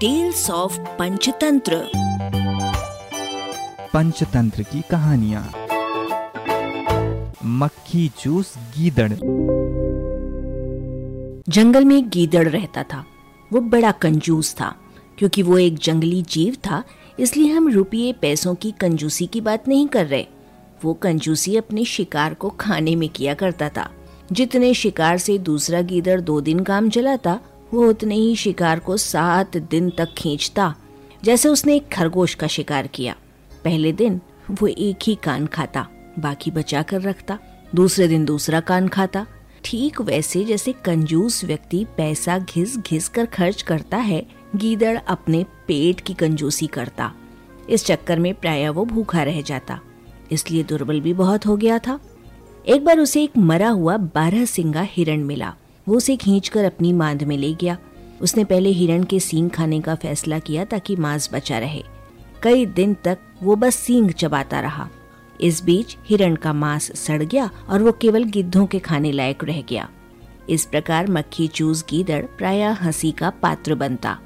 Tales of Panchatantra Panchatantra की कहानियाँ मक्खी चूस गीदड़ जंगल में एक गीदड़ रहता था। वो बड़ा कंजूस था क्योंकि वो एक जंगली जीव था इसलिए हम रुपये पैसों की कंजूसी की बात नहीं कर रहे। वो कंजूसी अपने शिकार को खाने में किया करता था। जितने शिकार से दूसरा गीदड़ दो दिन काम चलाता वो उतने ही शिकार को सात दिन तक खींचता, जैसे उसने एक खरगोश का शिकार किया। पहले दिन वो एक ही कान खाता, बाकी बचा कर रखता। दूसरे दिन दूसरा कान खाता। ठीक वैसे जैसे कंजूस व्यक्ति पैसा घिस घिस कर खर्च करता है, गीदड़ अपने पेट की कंजूसी करता। इस चक्कर में प्राय वो भूखा रह जाता। इसलिए दुर्बल भी बहुत हो गया था। एक बार उसे एक मरा हुआ बारह सिंगा हिरण मिला। वो उसे खींचकर अपनी मांद में ले गया। उसने पहले हिरण के सींग खाने का फैसला किया ताकि मांस बचा रहे। कई दिन तक वो बस सींग चबाता रहा। इस बीच हिरण का मांस सड़ गया और वो केवल गिद्धों के खाने लायक रह गया। इस प्रकार मक्खी चूस गीदड़ प्राय हँसी का पात्र बनता।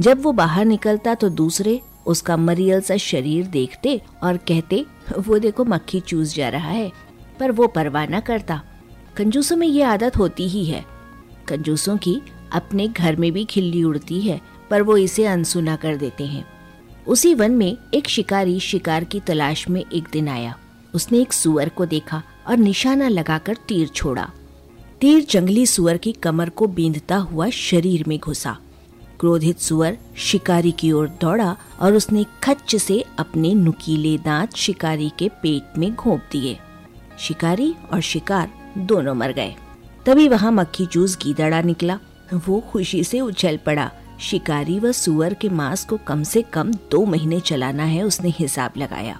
जब वो बाहर निकलता तो दूसरे उसका मरियल सा शरीर देखते और कहते, वो देखो मक्खी चूस जा रहा है, पर वो परवाह न करता। कंजूसों में ये आदत होती ही है। कंजूसों की अपने घर में भी खिल्ली उड़ती है, पर वो इसे अनसुना कर देते हैं। उसी वन में एक शिकारी शिकार की तलाश में एक दिन आया। उसने एक सुअर को देखा और निशाना लगाकर तीर छोड़ा। तीर जंगली सुअर की कमर को बींधता हुआ शरीर में घुसा। क्रोधित सुअर शिकारी की ओर दौड़ा और उसने खच्च से अपने नुकीले दांत शिकारी के पेट में घोंप दिए। शिकारी और शिकार दोनों मर गए। तभी वहाँ मक्खी चूस गीदड़ा निकला। वो खुशी से उछल पड़ा। शिकारी व सुअर के मांस को कम से कम दो महीने चलाना है, उसने हिसाब लगाया।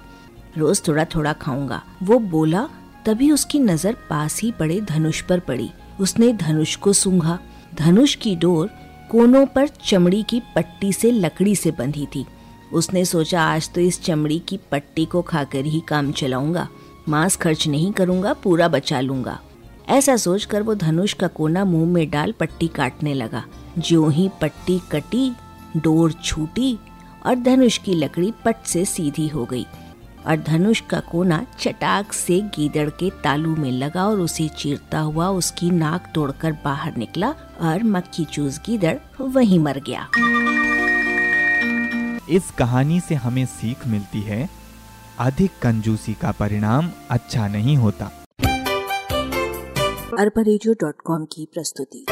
रोज थोड़ा थोड़ा खाऊँगा। वो बोला, तभी उसकी नज़र पास ही पड़े धनुष पर पड़ी। उसने धनुष को सूंघा। धनुष की डोर कोनों पर चमड़ी की पट्टी से लकड़ी से बंधी थी। उसने सोचा, आज तो इस चमड़ी की पट्टी को खाकर ही काम चलाऊँगा। मांस खर्च नहीं करूँगा, पूरा बचा लूँगा। ऐसा सोचकर वो धनुष का कोना मुँह में डाल पट्टी काटने लगा। जो ही पट्टी कटी, डोर छूटी और धनुष की लकड़ी पट से सीधी हो गई और धनुष का कोना चटाक से गीदड़ के तालू में लगा और उसे चीरता हुआ उसकी नाक तोड़कर बाहर निकला और मक्खी चूस गीदड़ वहीं मर गया। इस कहानी से हमें सीख मिलती है, अधिक कंजूसी का परिणाम अच्छा नहीं होता। अरबा की प्रस्तुति।